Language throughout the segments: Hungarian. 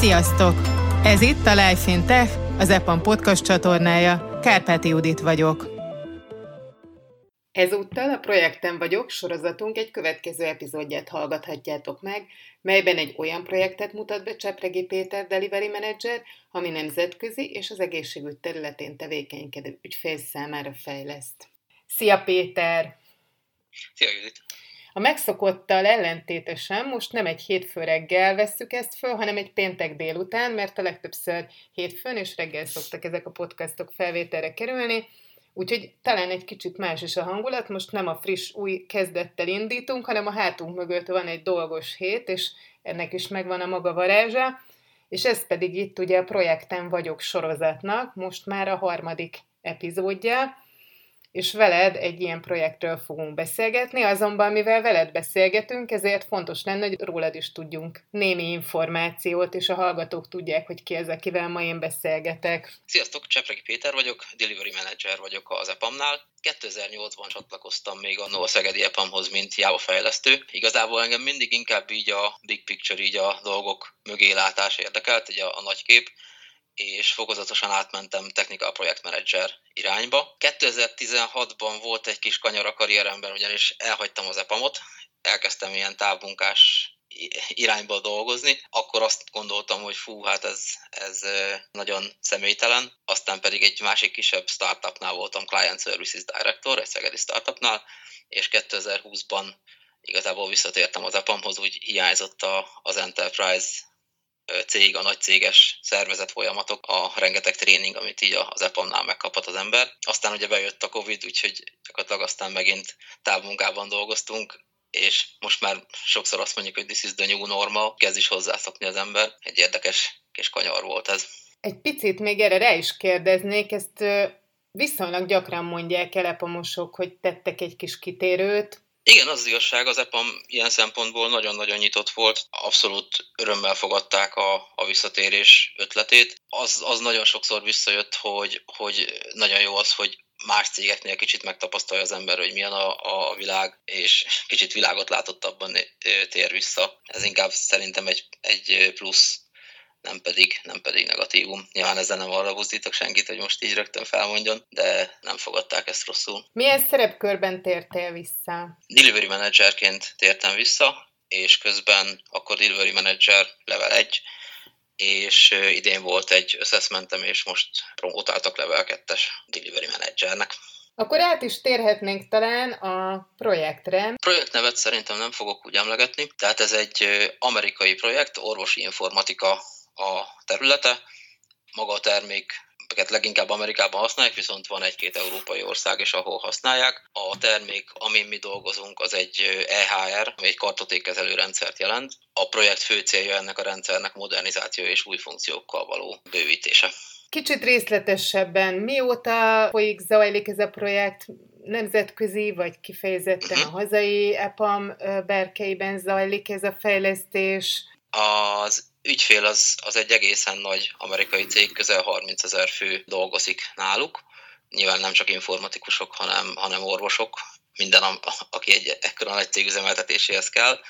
Sziasztok! Ez itt a Life in Tech, az EPAM podcast csatornája. Kárpáti Judit vagyok. Ezúttal a Projekten vagyok sorozatunk egy következő epizódját hallgathatjátok meg, melyben egy olyan projektet mutat be Csepregi Péter Delivery Manager, ami nemzetközi és az egészségügy területén tevékenykedő ügyfél számára fejleszt. Szia Péter! Szia Judit! A megszokottal ellentétesen most nem egy hétfő reggel vesszük ezt föl, hanem egy péntek délután, mert a legtöbbször hétfőn és reggel szoktak ezek a podcastok felvételre kerülni, úgyhogy talán egy kicsit más is a hangulat, most nem a friss új kezdettel indítunk, hanem a hátunk mögött van egy dolgos hét, és ennek is megvan a maga varázsa, és ez pedig itt ugye a Projekten vagyok sorozatnak, most már a harmadik epizódja, és veled egy ilyen projektről fogunk beszélgetni, azonban mivel veled beszélgetünk, ezért fontos lenne, hogy rólad is tudjunk némi információt, és a hallgatók tudják, hogy ki az, akivel ma én beszélgetek. Sziasztok, Csepregi Péter vagyok, Delivery Manager vagyok az EPAM-nál. 2008-ban csatlakoztam még a Szegedi EPAM-hoz, mint Java fejlesztő. Igazából engem mindig inkább így a big picture, így a dolgok mögé látás érdekelt, így a, a nagy kép és fokozatosan átmentem technical project manager irányba. 2016-ban volt egy kis kanyar a karrieremben, ugyanis elhagytam az EPAMot, elkezdtem ilyen távmunkás irányba dolgozni, akkor azt gondoltam, hogy fú, hát ez, ez nagyon személytelen, aztán pedig egy másik kisebb startupnál voltam Client Services Director, egy szegedi startupnál, és 2020-ban igazából visszatértem az EPAM-hoz, úgy hiányzott a, az Enterprise cég, a nagy céges szervezet folyamatok, a rengeteg tréning, amit így az EPAM-nál megkapott az ember. Aztán ugye bejött a Covid, úgyhogy gyakorlatilag aztán megint távmunkában dolgoztunk, és most már sokszor azt mondjuk, hogy this is the new normal, kezd is hozzászokni az ember. Egy érdekes kis kanyar volt ez. Egy picit még erre rá is kérdeznék, ezt viszonylag gyakran mondják elepamosok, hogy tettek egy kis kitérőt, igen, az, az igazság, az EPAM ilyen szempontból nagyon-nagyon nyitott volt, abszolút örömmel fogadták a, a visszatérés ötletét. Az, az nagyon sokszor visszajött, hogy, hogy nagyon jó az, hogy más cégeknél kicsit megtapasztalja az ember, hogy milyen a, a világ, és kicsit világot látott abban tér vissza. Ez inkább szerintem egy, egy plusz nem pedig, nem pedig negatívum. Nyilván ezzel nem arra buzdítok senkit, hogy most így rögtön felmondjon, de nem fogadták ezt rosszul. Milyen szerepkörben tértél vissza? Delivery managerként tértem vissza, és közben akkor Delivery Manager level 1, és idén volt egy assessmentem, és most promotáltak level 2-es Delivery Managernek. Akkor át is térhetnénk talán a projektre. Projektnevet szerintem nem fogok úgy emlegetni, tehát ez egy amerikai projekt, orvosi informatika a területe. Maga a termék leginkább Amerikában használják, viszont van egy-két európai ország is, ahol használják. A termék, amin mi dolgozunk, az egy EHR, ami egy kartotékkezelő rendszert jelent. A projekt fő célja ennek a rendszernek modernizáció és új funkciókkal való bővítése. Kicsit részletesebben, mióta folyik, zajlik ez a projekt, nemzetközi, vagy kifejezetten uh-huh. a hazai EPAM berkeiben zajlik ez a fejlesztés? Az ügyfél az, az egy egészen nagy amerikai cég, közel 30 ezer fő dolgozik náluk. Nyilván nem csak informatikusok, hanem, hanem orvosok, minden, a, aki egy ekkora nagy cég üzemeltetéséhez kell.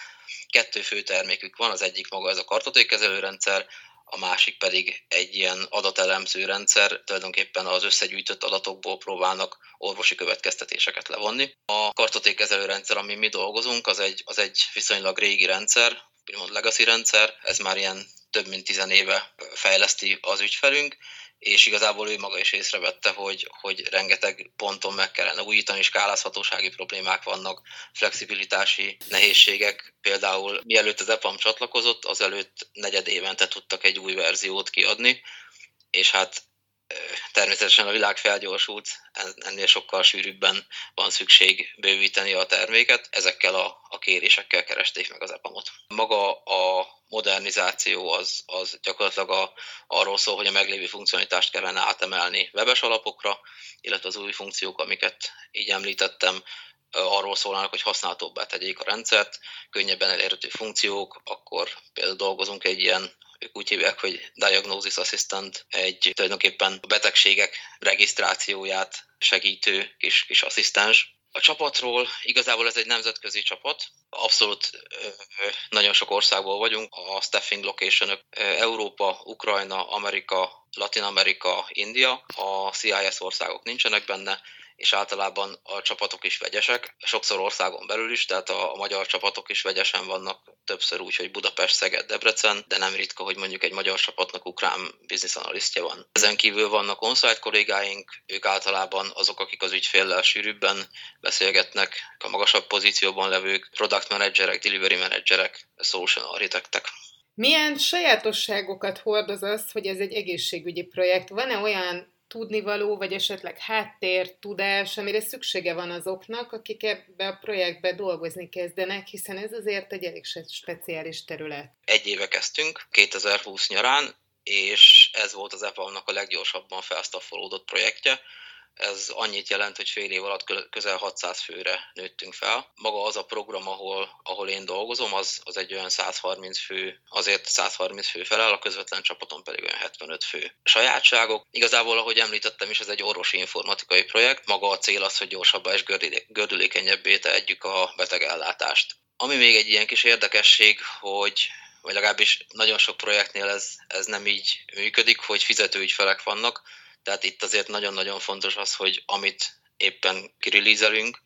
Kettő fő termékük van, az egyik maga ez a kartotékkezelő rendszer, a másik pedig egy ilyen adatelemző rendszer, tulajdonképpen az összegyűjtött adatokból próbálnak orvosi következtetéseket levonni. A kartotékkezelő rendszer, amin mi dolgozunk, az egy, az egy viszonylag régi rendszer, úgymond legacy rendszer, ez már ilyen több mint tizen éve fejleszti az ügyfelünk, és igazából ő maga is észrevette, hogy, hogy rengeteg ponton meg kellene újítani, skálázhatósági problémák vannak, flexibilitási nehézségek. Például mielőtt az EPAM csatlakozott, azelőtt negyed évente tudtak egy új verziót kiadni, és hát természetesen a világ felgyorsult, ennél sokkal sűrűbben van szükség bővíteni a terméket, ezekkel a, a kérésekkel keresték meg az EPAM-ot. Maga a modernizáció az, az gyakorlatilag a, arról szól, hogy a meglévő funkcionalitást kellene átemelni webes alapokra, illetve az új funkciók, amiket így említettem, arról szólnak, hogy használhatóbbá tegyék a rendszert, könnyebben elérhető funkciók, akkor például dolgozunk egy ilyen úgy hívják, hogy Diagnosis Assistant, egy tulajdonképpen a betegségek regisztrációját segítő kis, kis asszisztens. A csapatról igazából ez egy nemzetközi csapat, abszolút nagyon sok országból vagyunk, a staffing location Európa, Ukrajna, Amerika, Latin Amerika, India, a CIS országok nincsenek benne, és általában a csapatok is vegyesek, sokszor országon belül is, tehát a, magyar csapatok is vegyesen vannak, többször úgy, hogy Budapest, Szeged, Debrecen, de nem ritka, hogy mondjuk egy magyar csapatnak ukrán business analisztje van. Ezen kívül vannak on-site kollégáink, ők általában azok, akik az ügyféllel sűrűbben beszélgetnek, a magasabb pozícióban levők, product managerek, delivery managerek, solution architektek. Milyen sajátosságokat hordoz az, hogy ez egy egészségügyi projekt? Van-e olyan tudnivaló, vagy esetleg háttér, tudás, amire szüksége van azoknak, akik ebbe a projektbe dolgozni kezdenek, hiszen ez azért egy elég speciális terület. Egy éve kezdtünk, 2020 nyarán, és ez volt az EPAM-nak a leggyorsabban felsztaffolódott projektje. Ez annyit jelent, hogy fél év alatt közel 600 főre nőttünk fel. Maga az a program, ahol, ahol én dolgozom, az, az egy olyan 130 fő, azért 130 fő felel, a közvetlen csapaton pedig olyan 75 fő. Sajátságok, igazából, ahogy említettem is, ez egy orvosi informatikai projekt. Maga a cél az, hogy gyorsabbá és gördülékenyebbé tegyük a betegellátást. Ami még egy ilyen kis érdekesség, hogy vagy legalábbis nagyon sok projektnél ez, ez nem így működik, hogy fizetőügyfelek vannak, tehát itt azért nagyon-nagyon fontos az, hogy amit éppen kirilízelünk,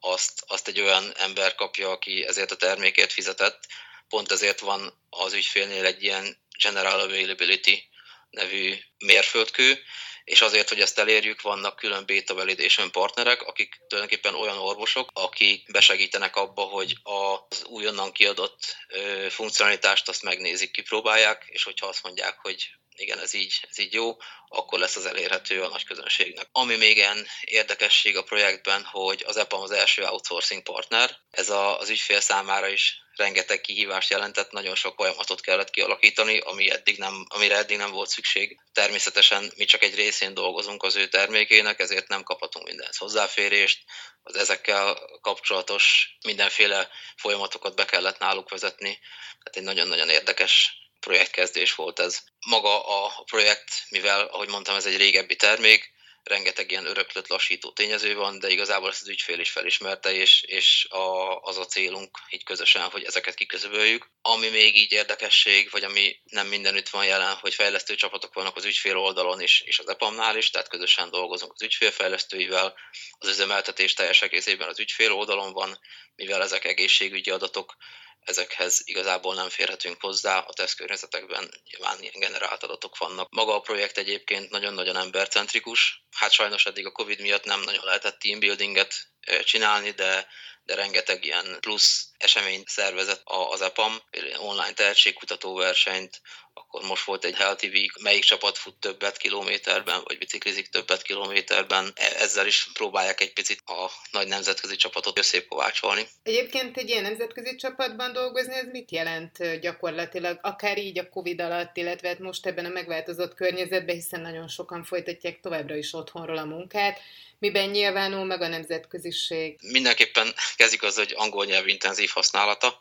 azt, azt egy olyan ember kapja, aki ezért a termékért fizetett. Pont ezért van az ügyfélnél egy ilyen General Availability nevű mérföldkő, és azért, hogy ezt elérjük, vannak külön beta validation partnerek, akik tulajdonképpen olyan orvosok, akik besegítenek abba, hogy az újonnan kiadott funkcionalitást azt megnézik, kipróbálják, és hogyha azt mondják, hogy igen, ez így, ez így jó, akkor lesz az elérhető a nagy közönségnek. Ami még ilyen érdekesség a projektben, hogy az EPAM az első outsourcing partner, ez a, az ügyfél számára is rengeteg kihívást jelentett, nagyon sok folyamatot kellett kialakítani, ami eddig nem, amire eddig nem volt szükség. Természetesen mi csak egy részén dolgozunk az ő termékének, ezért nem kaphatunk mindenhez hozzáférést, az ezekkel kapcsolatos mindenféle folyamatokat be kellett náluk vezetni. Tehát egy nagyon-nagyon érdekes projektkezdés volt ez. Maga a projekt, mivel, ahogy mondtam, ez egy régebbi termék, rengeteg ilyen öröklött lassító tényező van, de igazából ezt az ügyfél is felismerte, és, és a, az a célunk így közösen, hogy ezeket kiközöböljük. Ami még így érdekesség, vagy ami nem mindenütt van jelen, hogy fejlesztő csapatok vannak az ügyfél oldalon is, és az EPAM-nál is, tehát közösen dolgozunk az ügyfélfejlesztőivel. Az üzemeltetés teljes egészében az ügyfél oldalon van, mivel ezek egészségügyi adatok, ezekhez igazából nem férhetünk hozzá, a tesztkörnyezetekben nyilván ilyen generált adatok vannak. Maga a projekt egyébként nagyon-nagyon embercentrikus, hát sajnos eddig a Covid miatt nem nagyon lehetett teambuildinget csinálni, de, de rengeteg ilyen plusz eseményt szervezett az EPAM, online tehetségkutató versenyt, akkor most volt egy Healthy Week, melyik csapat fut többet kilométerben, vagy biciklizik többet kilométerben. E, ezzel is próbálják egy picit a nagy nemzetközi csapatot összekovácsolni. Egyébként egy ilyen nemzetközi csapatban dolgozni, ez mit jelent gyakorlatilag, akár így a Covid alatt, illetve hát most ebben a megváltozott környezetben, hiszen nagyon sokan folytatják továbbra is otthonról a munkát, miben nyilvánul meg a nemzetköziség? Mindenképpen kezdjük az, hogy angol nyelv intenzív használata.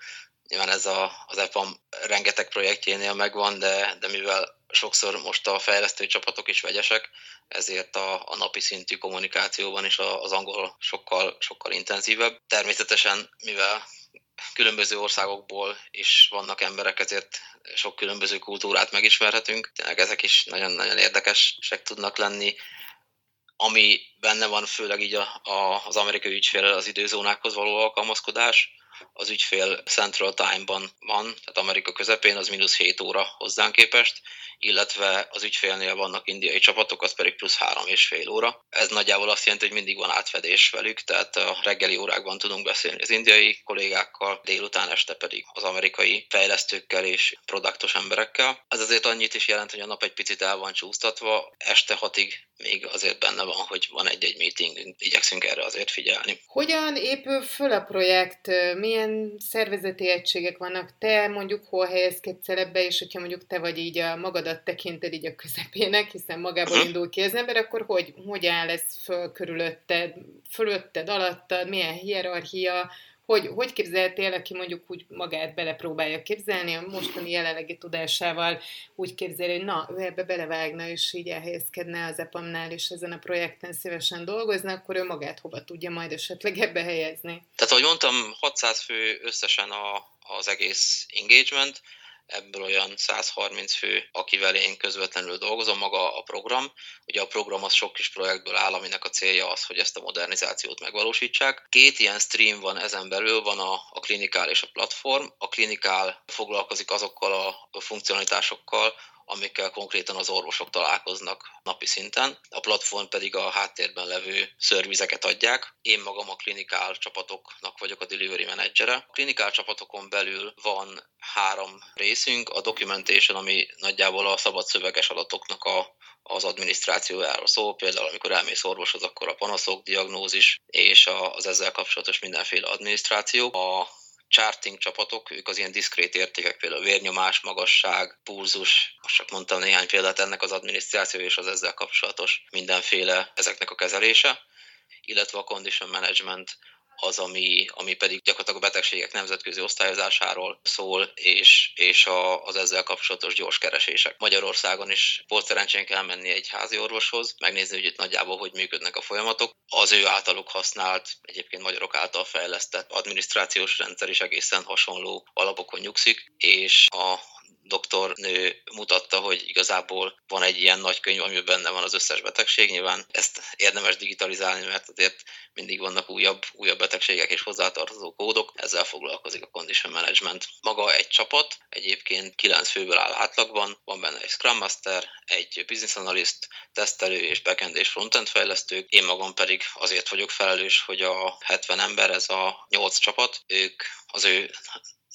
Nyilván ez a, az EPAM rengeteg projektjénél megvan, de, de mivel sokszor most a fejlesztő csapatok is vegyesek, ezért a, a napi szintű kommunikációban is az angol sokkal, sokkal intenzívebb. Természetesen, mivel különböző országokból is vannak emberek, ezért sok különböző kultúrát megismerhetünk. Tényleg ezek is nagyon-nagyon érdekesek tudnak lenni ami benne van főleg így a, a, az amerikai ügyfélel az időzónákhoz való alkalmazkodás, az ügyfél Central Time-ban van, tehát Amerika közepén, az mínusz 7 óra hozzánk képest, illetve az ügyfélnél vannak indiai csapatok, az pedig plusz három és fél óra. Ez nagyjából azt jelenti, hogy mindig van átfedés velük, tehát a reggeli órákban tudunk beszélni az indiai kollégákkal, délután este pedig az amerikai fejlesztőkkel és produktos emberekkel. Ez azért annyit is jelent, hogy a nap egy picit el van csúsztatva, este hatig még azért benne van, hogy van egy-egy meetingünk, igyekszünk erre azért figyelni. Hogyan épül föl a projekt? Milyen szervezeti egységek vannak? Te mondjuk hol helyezkedsz el ebbe, és hogyha mondjuk te vagy így a magadat tekinted így a közepének, hiszen magából mhm. indul ki az ember, akkor hogy, hogy áll ez föl körülötted, fölötted, alattad, milyen hierarchia, hogy, hogy képzeltél, aki mondjuk úgy magát belepróbálja képzelni, a mostani jelenlegi tudásával úgy képzeli, hogy na, ebbe belevágna, és így elhelyezkedne az EPAM-nál, és ezen a projekten szívesen dolgozna, akkor ő magát hova tudja majd esetleg ebbe helyezni? Tehát, ahogy mondtam, 600 fő összesen a, az egész engagement, ebből olyan 130 fő, akivel én közvetlenül dolgozom, maga a program. Ugye a program az sok kis projektből áll, aminek a célja az, hogy ezt a modernizációt megvalósítsák. Két ilyen stream van ezen belül, van a, a klinikál és a platform. A klinikál foglalkozik azokkal a funkcionalitásokkal, amikkel konkrétan az orvosok találkoznak napi szinten. A platform pedig a háttérben levő szörvizeket adják. Én magam a klinikál csapatoknak vagyok a delivery menedzsere. A klinikál csapatokon belül van három részünk, a documentation, ami nagyjából a szabad szöveges adatoknak a, az adminisztrációjáról szól, például amikor elmész orvoshoz, akkor a panaszok, diagnózis és az ezzel kapcsolatos mindenféle adminisztráció. A charting csapatok, ők az ilyen diszkrét értékek, például vérnyomás, magasság, pulzus, most csak mondtam néhány példát, ennek az adminisztráció és az ezzel kapcsolatos mindenféle ezeknek a kezelése, illetve a condition management, az, ami, ami pedig gyakorlatilag a betegségek nemzetközi osztályozásáról szól, és, és a, az ezzel kapcsolatos gyors keresések. Magyarországon is volt szerencsénk elmenni egy házi orvoshoz, megnézni, hogy itt nagyjából hogy működnek a folyamatok. Az ő általuk használt, egyébként magyarok által fejlesztett adminisztrációs rendszer is egészen hasonló alapokon nyugszik, és a doktornő mutatta, hogy igazából van egy ilyen nagy könyv, amiben benne van az összes betegség. Nyilván ezt érdemes digitalizálni, mert azért mindig vannak újabb, újabb betegségek és hozzátartozó kódok. Ezzel foglalkozik a Condition Management. Maga egy csapat, egyébként 9 főből áll átlagban, van benne egy Scrum Master, egy Business Analyst, tesztelő és backend és frontend fejlesztők. Én magam pedig azért vagyok felelős, hogy a 70 ember, ez a 8 csapat, ők az ő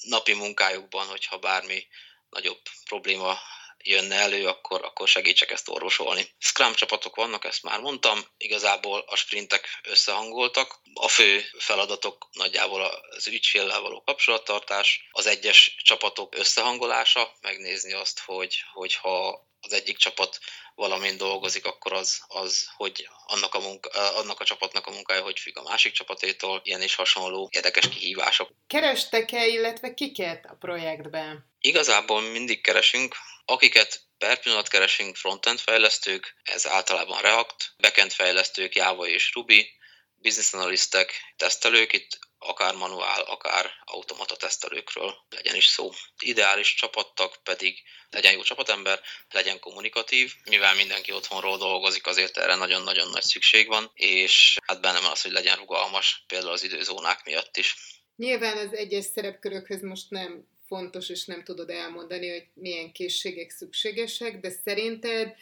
napi munkájukban, hogyha bármi nagyobb probléma jönne elő, akkor, akkor segítsek ezt orvosolni. Scrum csapatok vannak, ezt már mondtam, igazából a sprintek összehangoltak. A fő feladatok nagyjából az ügyféllel való kapcsolattartás, az egyes csapatok összehangolása, megnézni azt, hogy, hogy ha az egyik csapat valamin dolgozik, akkor az, az hogy annak a, munka, annak a csapatnak a munkája hogy függ a másik csapatétól, ilyen is hasonló érdekes kihívások. Kerestek-e, illetve kiket a projektben? Igazából mindig keresünk, akiket per pillanat keresünk frontend fejlesztők, ez általában React, backend fejlesztők Java és Ruby, business analistek, tesztelők, itt akár manuál, akár automata tesztelőkről legyen is szó. Ideális csapattag pedig legyen jó csapatember, legyen kommunikatív, mivel mindenki otthonról dolgozik, azért erre nagyon-nagyon nagy szükség van, és hát benne van az, hogy legyen rugalmas, például az időzónák miatt is. Nyilván az egyes szerepkörökhöz most nem fontos, és nem tudod elmondani, hogy milyen készségek szükségesek, de szerinted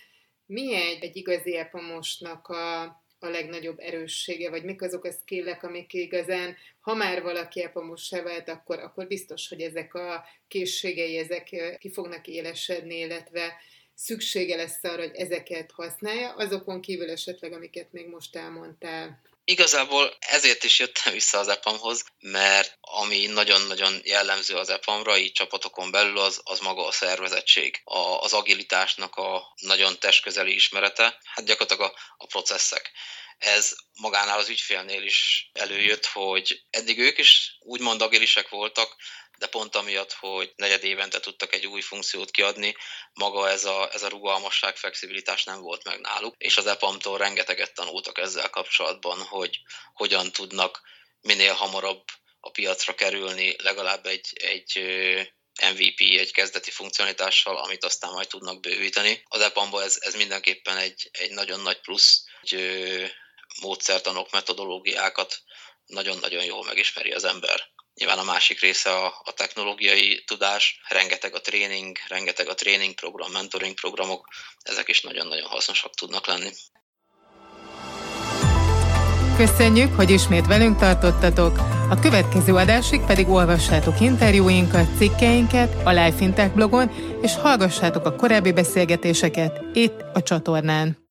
mi egy, egy igazi epamosnak a, a legnagyobb erőssége, vagy mik azok a skillek, amik igazán, ha már valaki epamossá vált, akkor, akkor biztos, hogy ezek a készségei, ezek ki fognak élesedni, illetve szüksége lesz arra, hogy ezeket használja, azokon kívül esetleg, amiket még most elmondtál. Igazából ezért is jöttem vissza az EPAM-hoz, mert ami nagyon-nagyon jellemző az EPAM-ra, így csapatokon belül, az, az maga a szervezettség. A, az agilitásnak a nagyon testközeli ismerete, hát gyakorlatilag a, a processzek ez magánál az ügyfélnél is előjött, hogy eddig ők is úgymond agilisek voltak, de pont amiatt, hogy negyed évente tudtak egy új funkciót kiadni, maga ez a, ez a rugalmasság, flexibilitás nem volt meg náluk, és az EPAM-tól rengeteget tanultak ezzel kapcsolatban, hogy hogyan tudnak minél hamarabb a piacra kerülni legalább egy, egy MVP, egy kezdeti funkcionalitással, amit aztán majd tudnak bővíteni. Az epam ez, ez mindenképpen egy, egy nagyon nagy plusz, hogy módszertanok, metodológiákat nagyon-nagyon jól megismeri az ember. Nyilván a másik része a, a technológiai tudás, rengeteg a tréning, rengeteg a tréning program, mentoring programok, ezek is nagyon-nagyon hasznosak tudnak lenni. Köszönjük, hogy ismét velünk tartottatok. A következő adásig pedig olvassátok interjúinkat, cikkeinket a Life Fintech blogon, és hallgassátok a korábbi beszélgetéseket itt a csatornán.